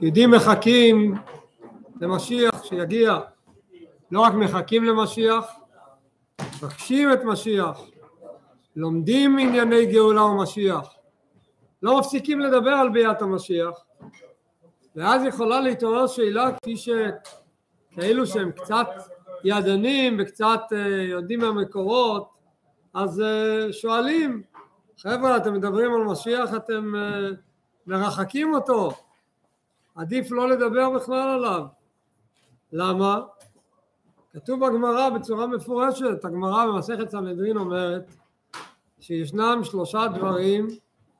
שיהודים מחכים למשיח שיגיע, לא רק מחכים למשיח, מבקשים את משיח, לומדים ענייני גאולה ומשיח, לא מפסיקים לדבר על ביאת המשיח, ואז יכולה להתעורר שאלה כפי שכאלו שהם קצת ידענים וקצת אה, יודעים מהמקורות, אז אה, שואלים, חבר'ה אתם מדברים על משיח, אתם אה, מרחקים אותו, עדיף לא לדבר בכלל עליו. למה? כתוב בגמרא בצורה מפורשת, הגמרא במסכת סנהדרין אומרת שישנם שלושה דברים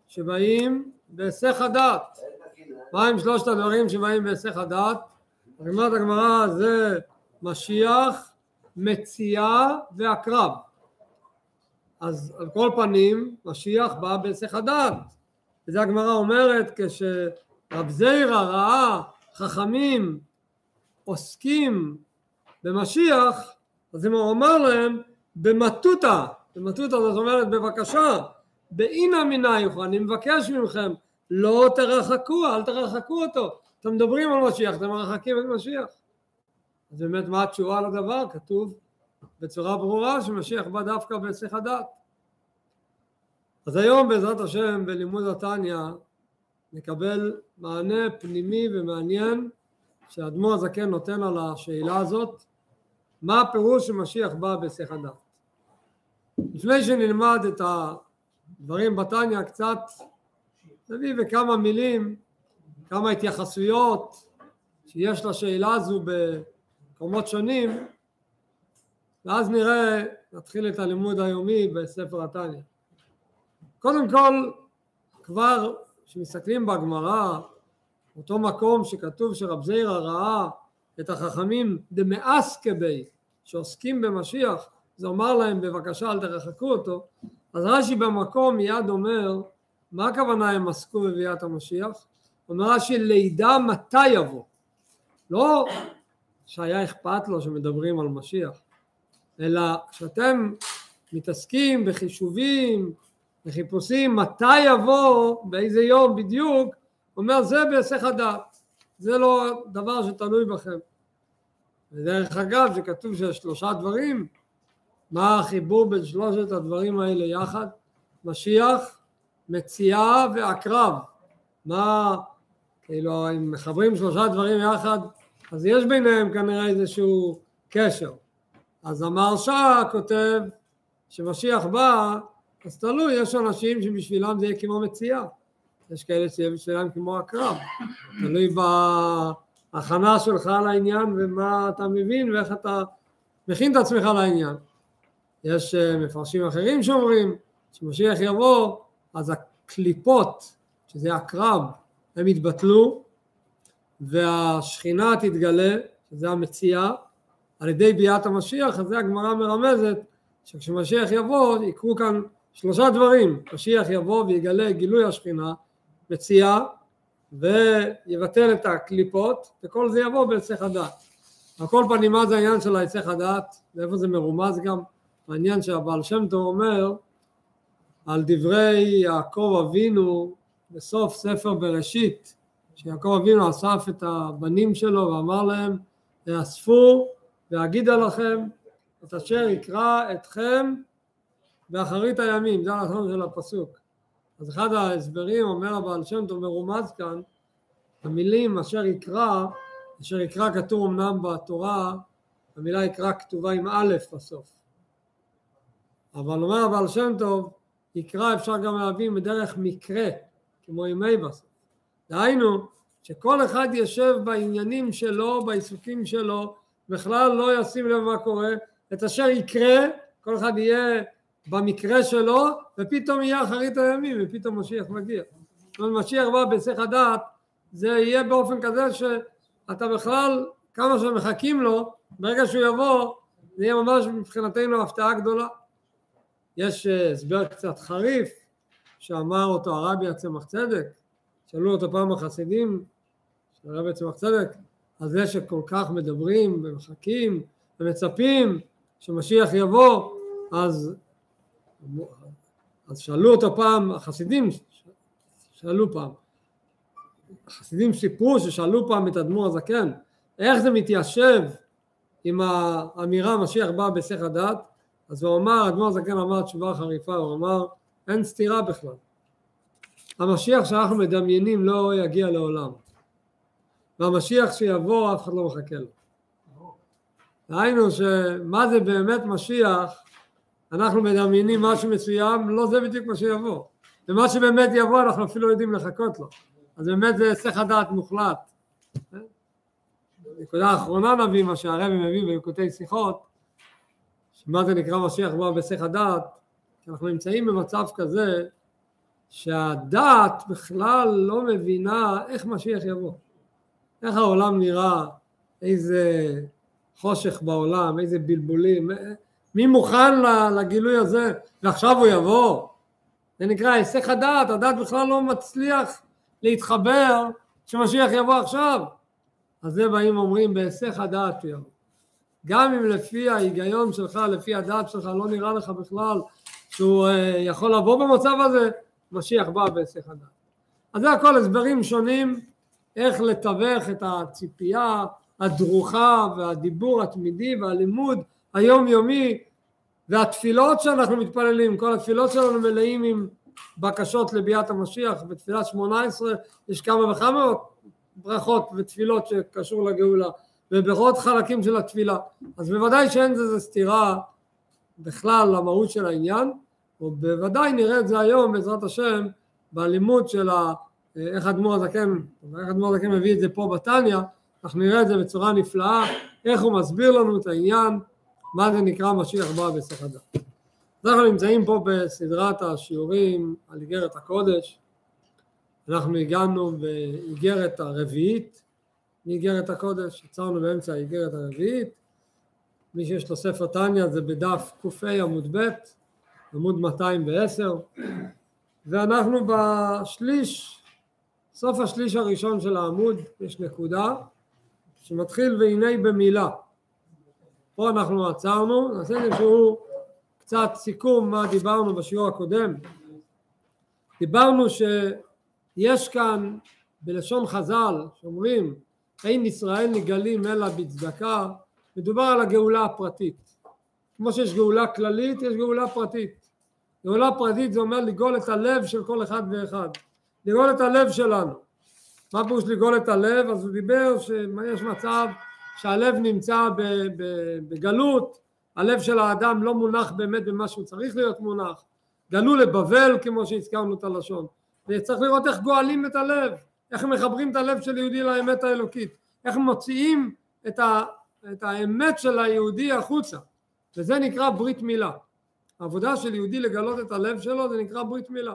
שבאים בהיסח הדעת. מה עם שלושת הדברים שבאים בהיסח הדעת? אומרת הגמרא זה משיח, מציאה ועקרב. אז על כל פנים משיח בא בהיסח הדעת. וזה הגמרא אומרת כשרב זיירא ראה חכמים עוסקים במשיח, אז הוא אמר להם במטותא, במטותא זאת אומרת בבקשה, באינא מנייך, אני מבקש מכם, לא תרחקו, אל תרחקו אותו, אתם מדברים על משיח, אתם מרחקים את משיח. אז באמת מה התשובה לדבר? כתוב בצורה ברורה שמשיח בא דווקא בהיסח הדעת. אז היום בעזרת השם בלימוד התניא נקבל מענה פנימי ומעניין שהאדמו"ר הזקן נותן על השאלה הזאת מה הפירוש שמשיח בא בהיסח הדעת. לפני שנלמד את הדברים בתניא קצת נביא בכמה מילים כמה התייחסויות שיש לשאלה הזו במקומות שונים ואז נראה, נתחיל את הלימוד היומי בספר התניא. קודם כל, כבר כשמסתכלים בגמרא, אותו מקום שכתוב שרב זיירא ראה את החכמים דמאסקבי שעוסקים במשיח, זה אומר להם בבקשה אל תרחקו אותו, אז רש"י במקום מיד אומר מה הכוונה הם עסקו בביאת המשיח? אומר רש"י לידע מתי יבוא, לא שהיה אכפת לו שמדברים על משיח, אלא כשאתם מתעסקים בחישובים, בחיפושים, מתי יבוא, באיזה יום בדיוק, אומר זה בהיסח הדעת, זה לא דבר שתלוי בכם. ודרך אגב שכתוב שיש שלושה דברים, מה החיבור בין שלושת הדברים האלה יחד? משיח, מציאה ועקרב. מה, כאילו אם מחברים שלושה דברים יחד, אז יש ביניהם כנראה איזשהו קשר. אז המהרש"א כותב שמשיח בא, אז תלוי, יש אנשים שבשבילם זה יהיה כמו מציאה, יש כאלה שיהיה בשבילם כמו הקרב, תלוי בהכנה שלך לעניין ומה אתה מבין ואיך אתה מכין את עצמך לעניין. יש אה, מפרשים אחרים שאומרים שמשיח יבוא אז הקליפות שזה הקרב הם יתבטלו והשכינה תתגלה שזה המציאה על ידי ביאת המשיח, אז זה הגמרא מרמזת שכשמשיח יבוא יקרו כאן שלושה דברים, משיח יבוא ויגלה גילוי השכינה, מציאה ויבטל את הקליפות וכל זה יבוא בהיסח הדעת. על כל פנים מה זה העניין של ההיסח הדעת ואיפה זה מרומז גם? העניין שהבעל שם טוב אומר על דברי יעקב אבינו בסוף ספר בראשית שיעקב אבינו אסף את הבנים שלו ואמר להם תאספו ואגידה לכם את אשר יקרא אתכם באחרית הימים, זה הלשון של הפסוק. אז אחד ההסברים אומר הבעל שם טוב מרומז כאן, המילים אשר יקרא, אשר יקרא כתוב אמנם בתורה, המילה יקרא כתובה עם א' בסוף. אבל אומר הבעל שם טוב, יקרא אפשר גם להבין בדרך מקרה, כמו ימי בסוף. דהיינו, שכל אחד יושב בעניינים שלו, בעיסוקים שלו, בכלל לא ישים לב מה קורה, את אשר יקרה, כל אחד יהיה במקרה שלו, ופתאום יהיה אחרית הימים, ופתאום משיח מגיע. זאת אומרת, משיח בא בהיסח הדעת, זה יהיה באופן כזה שאתה בכלל, כמה שמחכים לו, ברגע שהוא יבוא, זה יהיה ממש מבחינתנו הפתעה גדולה. יש אה, הסבר קצת חריף, שאמר אותו הרבי הצמח צדק, שאלו אותו פעם החסידים, הרבי הצמח צדק, על זה שכל כך מדברים ומחכים ומצפים שמשיח יבוא, אז, אז שאלו אותו פעם, החסידים שאלו פעם, החסידים סיפרו ששאלו פעם את אדמו"ר הזקן איך זה מתיישב עם האמירה משיח בא בהיסח הדעת? אז הוא אמר, אדמו"ר הזקן אמר תשובה חריפה, הוא אמר אין סתירה בכלל. המשיח שאנחנו מדמיינים לא יגיע לעולם. והמשיח שיבוא אף אחד לא מחכה לו. דהיינו שמה זה באמת משיח אנחנו מדמיינים משהו מסוים לא זה בדיוק מה שיבוא. ומה שבאמת יבוא אנחנו אפילו לא יודעים לחכות לו. אז באמת זה היסח הדעת מוחלט. נקודה אחרונה נביא מה שהרבי מביא בלקוטי שיחות שמה זה נקרא משיח בא בהיסח הדעת אנחנו נמצאים במצב כזה שהדעת בכלל לא מבינה איך משיח יבוא. איך העולם נראה איזה חושך בעולם איזה בלבולים מי מוכן לגילוי הזה? ועכשיו הוא יבוא? זה נקרא היסח הדעת הדעת בכלל לא מצליח להתחבר שמשיח יבוא עכשיו. אז זה באים אומרים בהיסח הדעת יבוא. גם אם לפי ההיגיון שלך, לפי הדעת שלך, לא נראה לך בכלל שהוא uh, יכול לבוא במצב הזה, משיח בא בהיסח הדעת. אז זה הכל הסברים שונים איך לתווך את הציפייה הדרוכה והדיבור התמידי והלימוד היומיומי והתפילות שאנחנו מתפללים, כל התפילות שלנו מלאים עם בקשות לביאת המשיח, בתפילת שמונה עשרה יש כמה וכמה ברכות ותפילות שקשור לגאולה ובעוד חלקים של התפילה. אז בוודאי שאין לזה סתירה בכלל למהות של העניין, ובוודאי נראה את זה היום בעזרת השם בלימוד של ה... איך אדמו"ר הזקן, איך אדמו"ר הזקן מביא את זה פה בתניא, אנחנו נראה את זה בצורה נפלאה, איך הוא מסביר לנו את העניין, מה זה נקרא משיח בא בסך הדת. אנחנו נמצאים פה בסדרת השיעורים על איגרת הקודש, אנחנו הגענו באיגרת הרביעית מאיגרת הקודש, עצרנו באמצע האיגרת הרביעית, מי שיש לו ספר טניה זה בדף ק"ה עמוד ב', עמוד 210, ואנחנו בשליש, סוף השליש הראשון של העמוד, יש נקודה שמתחיל והנה במילה. פה אנחנו עצרנו, נעשה איזשהו קצת סיכום מה דיברנו בשיעור הקודם. דיברנו שיש כאן בלשון חז"ל שאומרים אין ישראל נגלים אלא בצדקה, מדובר על הגאולה הפרטית. כמו שיש גאולה כללית, יש גאולה פרטית. גאולה פרטית זה אומר לגאול את הלב של כל אחד ואחד. לגאול את הלב שלנו. מה פירוש לגאול את הלב? אז הוא דיבר שיש מצב שהלב נמצא בגלות, הלב של האדם לא מונח באמת במה שהוא צריך להיות מונח. גלו לבבל כמו שהזכרנו את הלשון. וצריך לראות איך גואלים את הלב. איך מחברים את הלב של יהודי לאמת האלוקית, איך מוציאים את, ה, את האמת של היהודי החוצה, וזה נקרא ברית מילה. העבודה של יהודי לגלות את הלב שלו זה נקרא ברית מילה.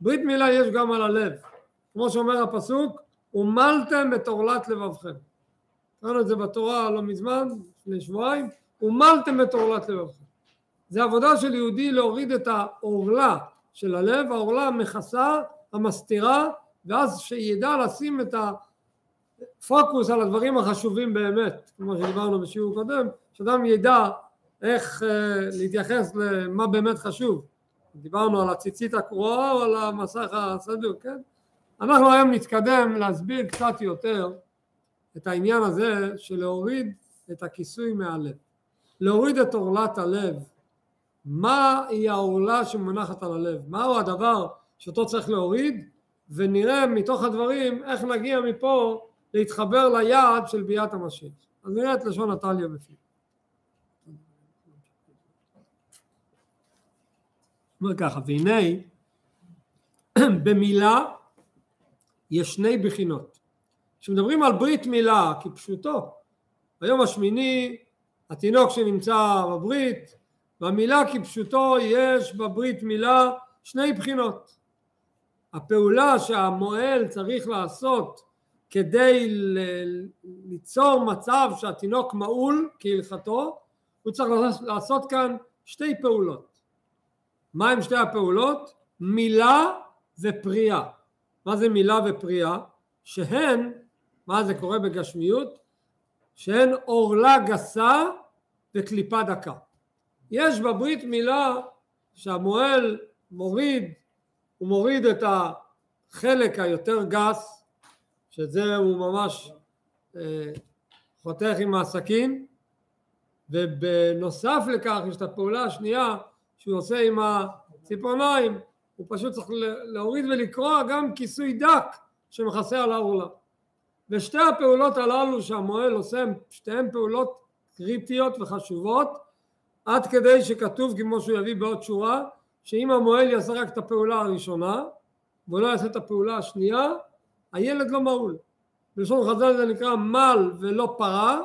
ברית מילה יש גם על הלב, כמו שאומר הפסוק, ומלתם את עורלת לבבכם. קראנו את זה בתורה לא מזמן, לפני שבועיים, ומלתם את עורלת לבבכם. זה עבודה של יהודי להוריד את העורלה של הלב, העורלה המכסה, המסתירה, ואז שידע לשים את הפוקוס על הדברים החשובים באמת, כמו שדיברנו בשיעור קודם, שאדם ידע איך uh, להתייחס למה באמת חשוב. דיברנו על הציצית הקרועה או על המסך הסדור, כן? אנחנו היום נתקדם להסביר קצת יותר את העניין הזה של להוריד את הכיסוי מהלב. להוריד את עורלת הלב. מהי העורלה שמונחת על הלב? מהו הדבר שאותו צריך להוריד ונראה מתוך הדברים איך נגיע מפה להתחבר ליעד של ביאת המשיח. אז נראה את לשון נטליה בפנים. אומר ככה, והנה במילה יש שני בחינות. כשמדברים על ברית מילה כפשוטו, ביום השמיני התינוק שנמצא בברית, במילה כפשוטו יש בברית מילה שני בחינות. הפעולה שהמוהל צריך לעשות כדי ליצור מצב שהתינוק מעול כהלכתו, הוא צריך לעשות כאן שתי פעולות. מה הם שתי הפעולות? מילה ופרייה. מה זה מילה ופרייה? שהן, מה זה קורה בגשמיות? שהן עורלה גסה וקליפה דקה. יש בברית מילה שהמוהל מוריד הוא מוריד את החלק היותר גס שזה הוא ממש אה, חותך עם הסכין, ובנוסף לכך יש את הפעולה השנייה שהוא עושה עם הציפורניים, הוא פשוט צריך להוריד ולקרוע גם כיסוי דק שמכסה על העורלה. ושתי הפעולות הללו שהמוהל עושה הן שתיהן פעולות קריטיות וחשובות עד כדי שכתוב כמו שהוא יביא בעוד שורה שאם המוהל יעשה רק את הפעולה הראשונה והוא לא יעשה את הפעולה השנייה הילד לא מעול. בלשון חז"ל זה נקרא מל ולא פרה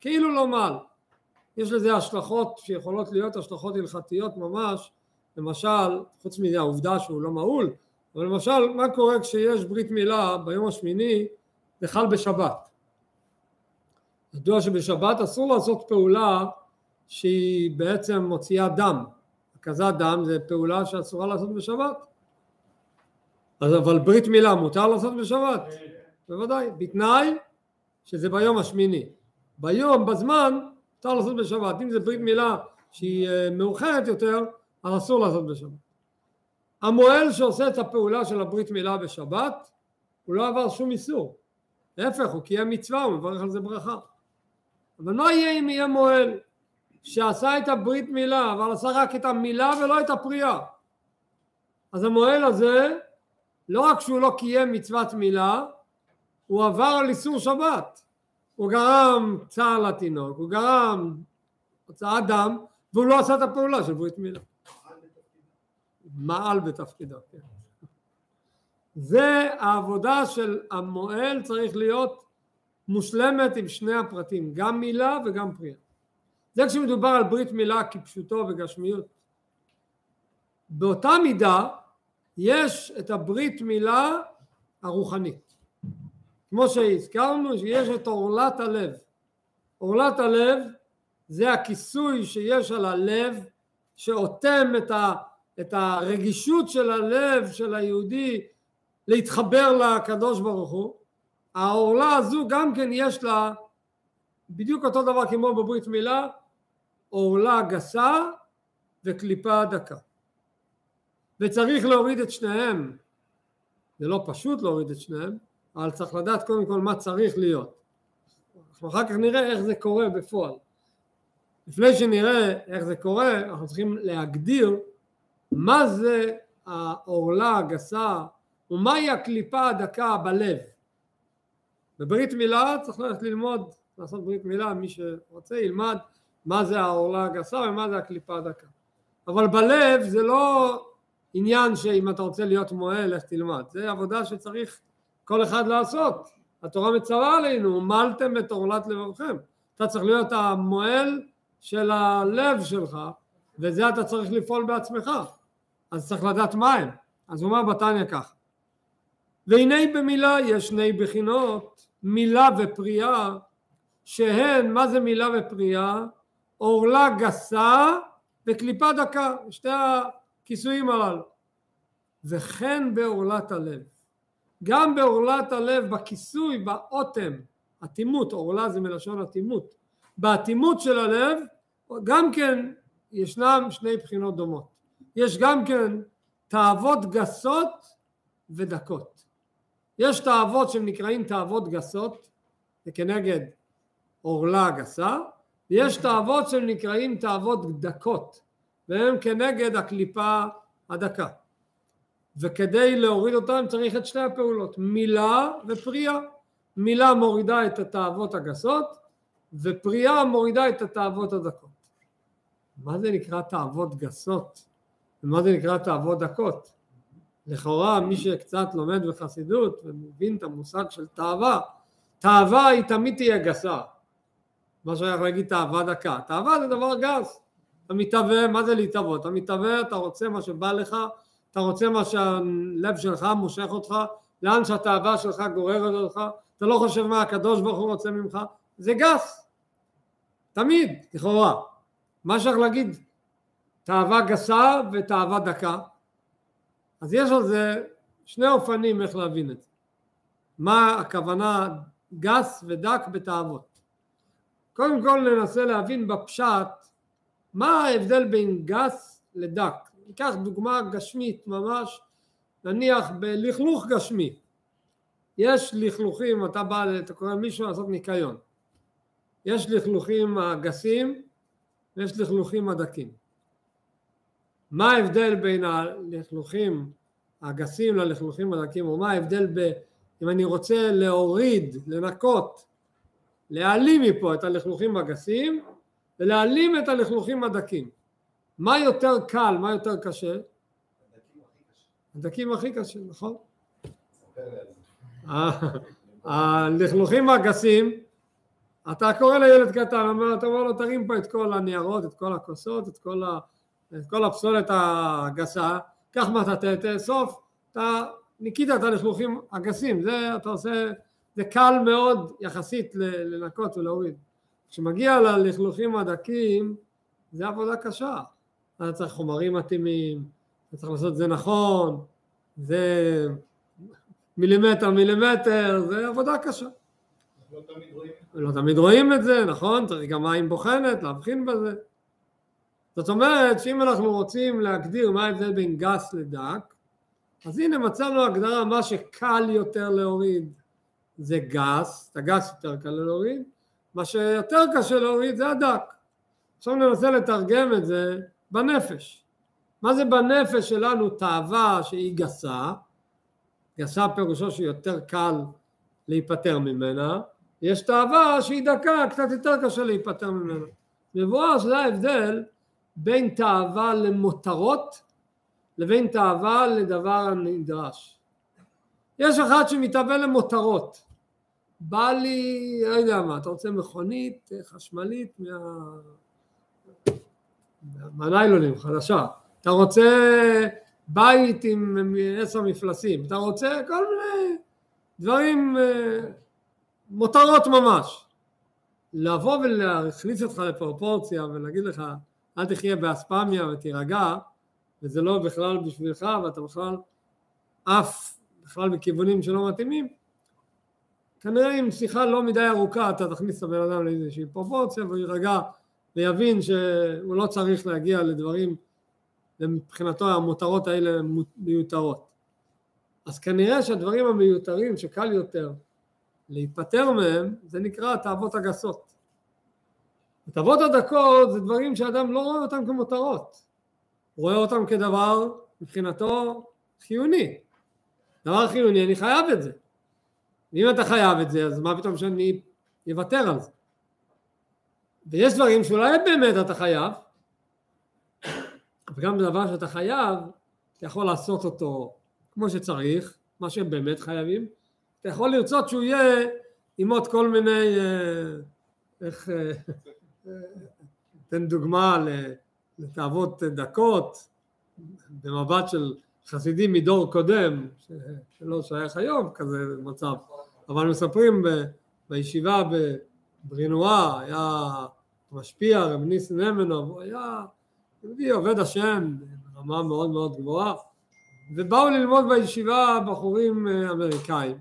כאילו לא מל. יש לזה השלכות שיכולות להיות השלכות הלכתיות ממש למשל חוץ מזה העובדה שהוא לא מעול אבל למשל מה קורה כשיש ברית מילה ביום השמיני זה חל בשבת. ידוע שבשבת אסור לעשות פעולה שהיא בעצם מוציאה דם. הקזת דם זה פעולה שאסורה לעשות בשבת. אז אבל ברית מילה מותר לעשות בשבת? בוודאי, בתנאי שזה ביום השמיני. ביום, בזמן, מותר לעשות בשבת. אם זה ברית מילה שהיא אה, מאוחרת יותר, אז אסור לעשות בשבת. המוהל שעושה את הפעולה של הברית מילה בשבת, הוא לא עבר שום איסור. להפך, הוא קיים מצווה, הוא מברך על זה ברכה. אבל מה יהיה אם יהיה מוהל שעשה את הברית מילה, אבל עשה רק את המילה ולא את הפריאה? אז המוהל הזה, לא רק שהוא לא קיים מצוות מילה, הוא עבר על איסור שבת. הוא גרם צער לתינוק, הוא גרם הוצאת דם, והוא לא עשה את הפעולה של ברית מילה. מעל בתפקידו, כן. זה העבודה של המוהל צריך להיות מושלמת עם שני הפרטים, גם מילה וגם פריאה. זה כשמדובר על ברית מילה כפשוטו וגשמיות. באותה מידה יש את הברית מילה הרוחנית. כמו שהזכרנו שיש את עורלת הלב. עורלת הלב זה הכיסוי שיש על הלב שאוטם את, הרגישות של הלב של היהודי להתחבר לקדוש ברוך הוא, העורלה הזו גם כן יש לה בדיוק אותו דבר כמו בברית מילה, עורלה גסה וקליפה דקה. וצריך להוריד את שניהם. זה לא פשוט להוריד את שניהם, אבל צריך לדעת קודם כל מה צריך להיות. אנחנו אחר כך נראה איך זה קורה בפועל. לפני שנראה איך זה קורה, אנחנו צריכים להגדיר מה זה העורלה הגסה ומהי הקליפה הדקה בלב. בברית מילה צריך ללכת ללמוד, לעשות ברית מילה, מי שרוצה ילמד מה זה העורלה הגסה ומה זה הקליפה הדקה. אבל בלב זה לא עניין שאם אתה רוצה להיות מוהל, לך תלמד. זה עבודה שצריך כל אחד לעשות. התורה מצווה עלינו, מלתם את עורלת לבבכם. אתה צריך להיות המוהל של הלב שלך, וזה אתה צריך לפעול בעצמך. אז צריך לדעת מה הם. אז הוא אומר בתניא כך: והנה במילה יש שני בחינות, מילה ופריאה, שהן, מה זה מילה ופריאה? עורלה גסה וקליפה דקה, שתי הכיסויים הללו. וכן בעורלת הלב. גם בעורלת הלב, בכיסוי, באוטם, אטימות, עורלה זה מלשון אטימות, באטימות של הלב, גם כן ישנם שני בחינות דומות. יש גם כן תאוות גסות ודקות. יש תאוות שהם נקראים תאוות גסות, זה כנגד עורלה גסה, ויש תאוות שהם נקראים תאוות דקות, והם כנגד הקליפה הדקה. וכדי להוריד אותם צריך את שתי הפעולות, מילה ופריאה. מילה מורידה את התאוות הגסות, ופריאה מורידה את התאוות הדקות. מה זה נקרא תאוות גסות? ומה זה נקרא תאוות דקות? לכאורה מי שקצת לומד בחסידות ומבין את המושג של תאווה, תאווה היא תמיד תהיה גסה. מה שייך להגיד תאווה דקה. תאווה זה דבר גס. אתה מתאווה, מה זה להתאוות? אתה מתאווה, אתה רוצה מה שבא לך, אתה רוצה מה שהלב שלך מושך אותך, לאן שהתאווה שלך גוררת אותך, אתה לא חושב מה הקדוש ברוך הוא רוצה ממך, זה גס. תמיד, לכאורה. מה שייך להגיד תאווה גסה ותאווה דקה? אז יש על זה שני אופנים איך להבין את זה. מה הכוונה גס ודק בתאוות. קודם כל ננסה להבין בפשט מה ההבדל בין גס לדק. ניקח דוגמה גשמית ממש, נניח בלכלוך גשמי. יש לכלוכים, אתה בא, אתה קורא מישהו לעשות ניקיון. יש לכלוכים הגסים ויש לכלוכים הדקים. מה ההבדל בין הלכלוכים הגסים ללכלוכים הדקים, או מה ההבדל ב... אם אני רוצה להוריד, לנקות, להעלים מפה את הלכלוכים הגסים ולהעלים את הלכלוכים הדקים. מה יותר קל, מה יותר קשה? הדקים הכי קשה, נכון? הלכלוכים הגסים, אתה קורא לילד קטן, אתה אומר לו תרים פה את כל הניירות, את כל הכוסות, את כל, ה, את כל הפסולת הגסה, קח מטאטא, תאסוף, אתה ניקית את הלכלוכים הגסים, זה אתה עושה, זה קל מאוד יחסית לנקות ולהוריד. כשמגיע ללכלוכים הדקים זה עבודה קשה, אתה צריך חומרים מתאימים, אתה צריך לעשות את זה נכון, זה מילימטר מילימטר, זה עבודה קשה. לא תמיד רואים, לא תמיד רואים את זה, נכון? צריך גם עין בוחנת, להבחין בזה. זאת אומרת שאם אנחנו רוצים להגדיר מה ההבדל בין גס לדק, אז הנה מצאנו הגדרה, מה שקל יותר להוריד זה גס, את הגס יותר קל להוריד, מה שיותר קשה להוריד זה הדק. עכשיו ננסה לתרגם את זה בנפש. מה זה בנפש שלנו תאווה שהיא גסה, גסה פירושו שיותר קל להיפטר ממנה, יש תאווה שהיא דקה, קצת יותר קשה להיפטר ממנה. מבואר שזה ההבדל בין תאווה למותרות לבין תאווה לדבר הנדרש. יש אחד שמתאווה למותרות. בא לי, לא יודע מה, אתה רוצה מכונית חשמלית מה... מהניילונים, חדשה. אתה רוצה בית עם עשר מפלסים, אתה רוצה כל מיני דברים, אה, מותרות ממש. לבוא ולהכניס אותך לפרופורציה ולהגיד לך אל תחיה באספמיה ותירגע וזה לא בכלל בשבילך ואתה בכלל עף בכלל בכיוונים שלא מתאימים כנראה עם שיחה לא מדי ארוכה אתה תכניס את הבן אדם לאיזושהי פרופורציה והוא יירגע ויבין שהוא לא צריך להגיע לדברים ומבחינתו המותרות האלה מיותרות. אז כנראה שהדברים המיותרים שקל יותר להיפטר מהם זה נקרא התאוות הגסות. התאוות הדקות זה דברים שאדם לא רואה אותם כמותרות, הוא רואה אותם כדבר מבחינתו חיוני. דבר חיוני אני חייב את זה. ואם אתה חייב את זה אז מה פתאום שאני אוותר על זה. ויש דברים שאולי באמת אתה חייב וגם בדבר שאתה חייב, אתה יכול לעשות אותו כמו שצריך, מה שהם באמת חייבים, אתה יכול לרצות שהוא יהיה עם עוד כל מיני, אה, איך, אה, תן דוגמה לתאוות דקות, במבט של חסידים מדור קודם, שלא שייך היום כזה מצב, אבל מספרים בישיבה בברינואה, היה משפיע, רב ניסן נמנוב, הוא היה יהודי עובד השם ברמה מאוד מאוד גבוהה ובאו ללמוד בישיבה בחורים אה, אמריקאים.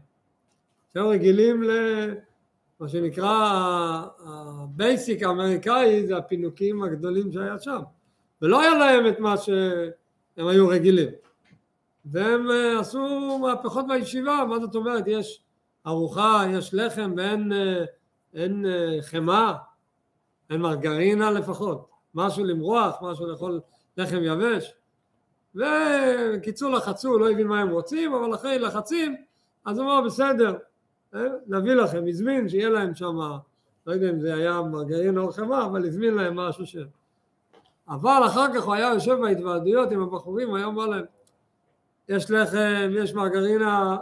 שהם רגילים למה שנקרא הבייסיק האמריקאי זה הפינוקים הגדולים שהיה שם. ולא היה להם את מה שהם היו רגילים. והם אה, עשו מהפכות בישיבה מה זאת אומרת? יש ארוחה יש לחם ואין אה, אין חמאה. אין מרגרינה לפחות. משהו למרוח, משהו לאכול לחם יבש. וקיצור לחצו, לא הבין מה הם רוצים, אבל אחרי לחצים אז הוא אמר בסדר, אה, נביא לכם, הזמין שיהיה להם שם, לא יודע אם זה היה מרגרין או חמה, אבל הזמין להם משהו ש... אבל אחר כך הוא היה יושב בהתוועדויות עם הבחורים, הוא היה אומר להם, יש לחם, יש מרגרינה,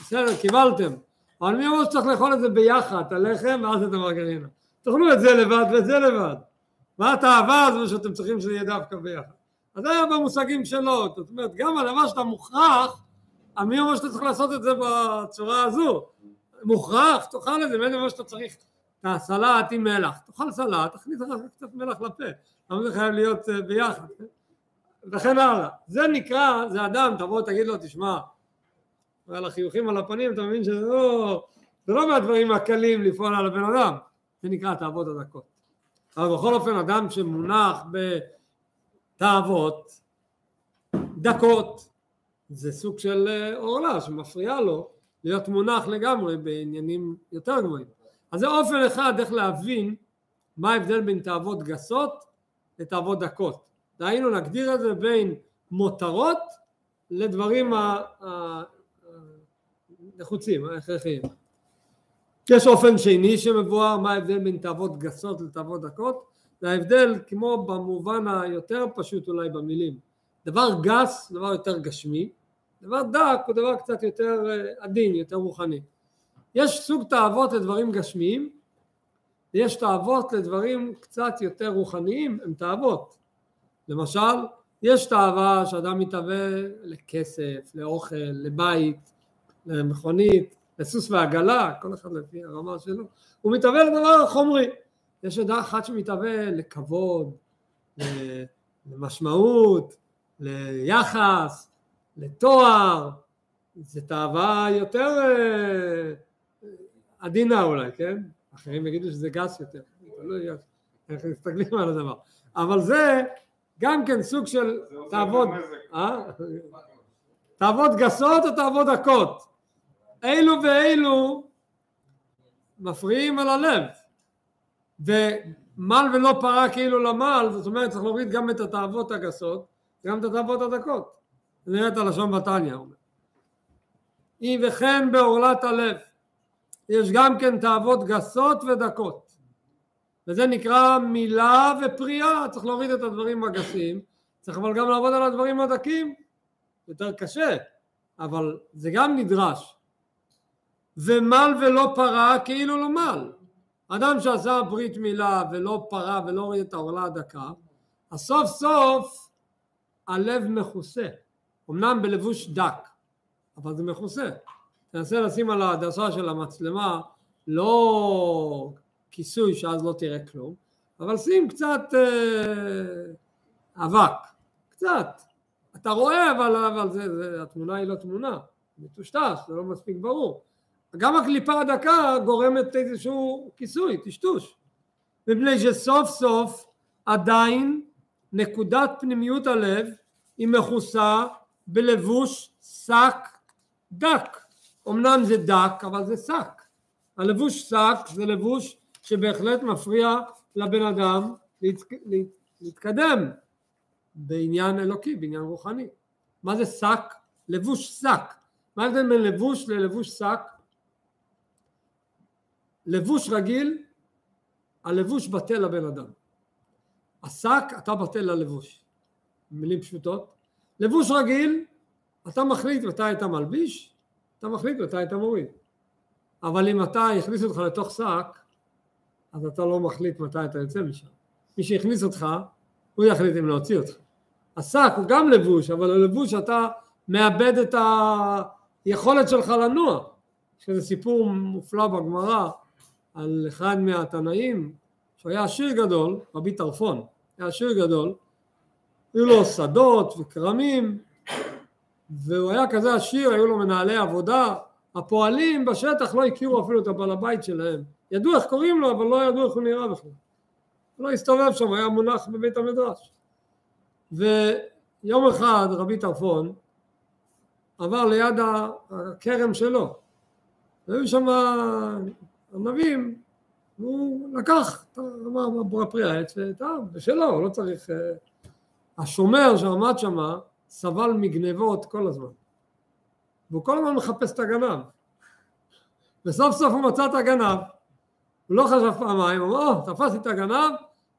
בסדר, קיבלתם, אבל מי אומר שצריך לאכול את זה ביחד, את הלחם ואז את המרגרינה. תאכלו את זה לבד ואת זה לבד. מה התאווה הזו שאתם צריכים שזה יהיה דווקא ביחד. אז זה היה במושגים שלו, זאת אומרת גם הדבר שאתה מוכרח, מי אומר שאתה צריך לעשות את זה בצורה הזו? מוכרח, תאכל את זה, ואין דבר שאתה צריך. את הסלט עם מלח, תאכל סלט, תכניס לך קצת מלח לפה, למה זה חייב להיות אה, ביחד, וכן הלאה. זה נקרא, זה אדם, תבוא תגיד לו, תשמע, ועל החיוכים על הפנים אתה מבין שזה לא, זה לא מהדברים הקלים לפעול על הבן אדם, זה נקרא תאוות הדקות. אבל בכל אופן אדם שמונח בתאוות דקות זה סוג של אה, עורלה שמפריעה לו להיות מונח לגמרי בעניינים יותר גבוהים. אז זה אופן אחד איך להבין מה ההבדל בין תאוות גסות לתאוות דקות. דהיינו נגדיר את זה בין מותרות לדברים הנחוצים, ההכרחיים. יש אופן שני שמבואר מה ההבדל בין תאוות גסות לתאוות דקות, זה ההבדל כמו במובן היותר פשוט אולי במילים. דבר גס, דבר יותר גשמי, דבר דק הוא דבר קצת יותר אה, עדין, יותר רוחני. יש סוג תאוות לדברים גשמיים, ויש תאוות לדברים קצת יותר רוחניים, הם תאוות. למשל, יש תאווה שאדם מתאווה לכסף, לאוכל, לבית, למכונית, לסוס ועגלה, כל אחד לפי הרמה שלו, הוא מתאווה לדבר חומרי. יש אדם אחד שמתאווה לכבוד, למשמעות, ליחס, לתואר, זו תאווה יותר אה, עדינה אולי, כן? אחרים יגידו שזה גס יותר, תלוי איך מסתכלים על הדבר. אבל זה גם כן סוג של תאוות, אה? תאוות גסות או תאוות דקות? אילו ואילו מפריעים על הלב. ומל ולא פרה כאילו למל, זאת אומרת צריך להוריד גם את התאוות הגסות, גם את התאוות הדקות. נראה את הלשון בתניא אומר. אם וכן בעורלת הלב יש גם כן תאוות גסות ודקות. וזה נקרא מילה ופריאה. צריך להוריד את הדברים הגסים צריך אבל גם לעבוד על הדברים הדקים. יותר קשה אבל זה גם נדרש. ומל ולא פרה כאילו לא מל. אדם שעשה ברית מילה ולא פרה ולא הוריד את העורלה הדקה אז סוף סוף הלב מכוסה אמנם בלבוש דק, אבל זה מכוסה. תנסה לשים על העדשה של המצלמה לא כיסוי שאז לא תראה כלום, אבל שים קצת אה, אבק, קצת. אתה רואה אבל, אבל זה, זה, התמונה היא לא תמונה, מטושטש, זה לא מספיק ברור. גם הקליפה הדקה גורמת איזשהו כיסוי, טשטוש. מפני שסוף סוף עדיין נקודת פנימיות הלב היא מכוסה בלבוש שק דק. אמנם זה דק אבל זה שק. הלבוש שק זה לבוש שבהחלט מפריע לבן אדם להתקדם בעניין אלוקי, בעניין רוחני. מה זה שק? לבוש שק. מה ההבדל בין לבוש ללבוש שק? לבוש רגיל, הלבוש בטל לבן אדם. השק, אתה בטל ללבוש. מילים פשוטות. לבוש רגיל, אתה מחליט מתי אתה מלביש, אתה מחליט מתי אתה מוריד. אבל אם אתה יכניס אותך לתוך שק, אז אתה לא מחליט מתי אתה יוצא משם. מי שהכניס אותך, הוא יחליט אם להוציא אותך. השק הוא גם לבוש, אבל הלבוש אתה מאבד את היכולת שלך לנוע. יש איזה סיפור מופלא בגמרא על אחד מהתנאים, שהוא היה עשיר גדול, רבי טרפון, היה עשיר גדול, היו לו שדות וכרמים והוא היה כזה עשיר, היו לו מנהלי עבודה, הפועלים בשטח לא הכירו אפילו את הבעל הבית שלהם, ידעו איך קוראים לו אבל לא ידעו איך הוא נראה בכלל, הוא לא הסתובב שם, היה מונח בבית המדרש ויום אחד רבי טרפון עבר ליד הכרם שלו והיו שם ענבים והוא לקח, אמר פרי העץ וטעם, ושלו, לא צריך אה, השומר שעמד שם סבל מגנבות כל הזמן. והוא כל הזמן מחפש את הגנב. וסוף סוף הוא מצא את הגנב הוא לא חשב פעמיים, הוא אמר, או, תפסתי את הגנב,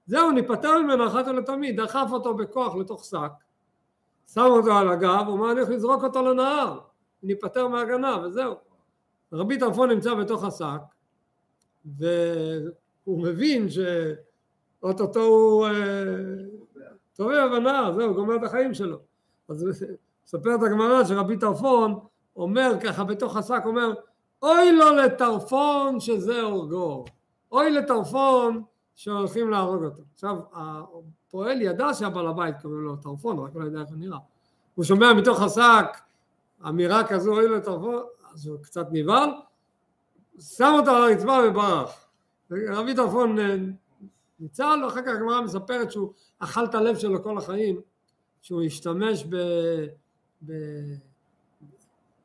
זהו, ניפטר ממנו אחת ולתמיד, דחף אותו בכוח לתוך שק, שם אותו על הגב, הוא אמר, אני הולך לזרוק אותו לנהר, ניפטר מהגנב, וזהו. רבי טרפון נמצא בתוך השק, והוא מבין שאו-טו-טו הוא טובע בנהר, זהו, גומר את החיים שלו. אז מספרת הגמרא שרבי טרפון אומר ככה בתוך השק, אומר אוי לו לטרפון שזה הורגו, אוי לטרפון שהולכים להרוג אותו. עכשיו הפועל ידע שהבעל הבית קוראים לו טרפון, רק לא יודע איך הוא נראה. הוא שומע מתוך השק אמירה כזו אוי לו לטרפון, אז הוא קצת נבהל, שם אותו על הרצפה וברח. רבי טרפון ניצל, ואחר כך הגמרא מספרת שהוא אכל את הלב שלו כל החיים, שהוא השתמש ב... ב...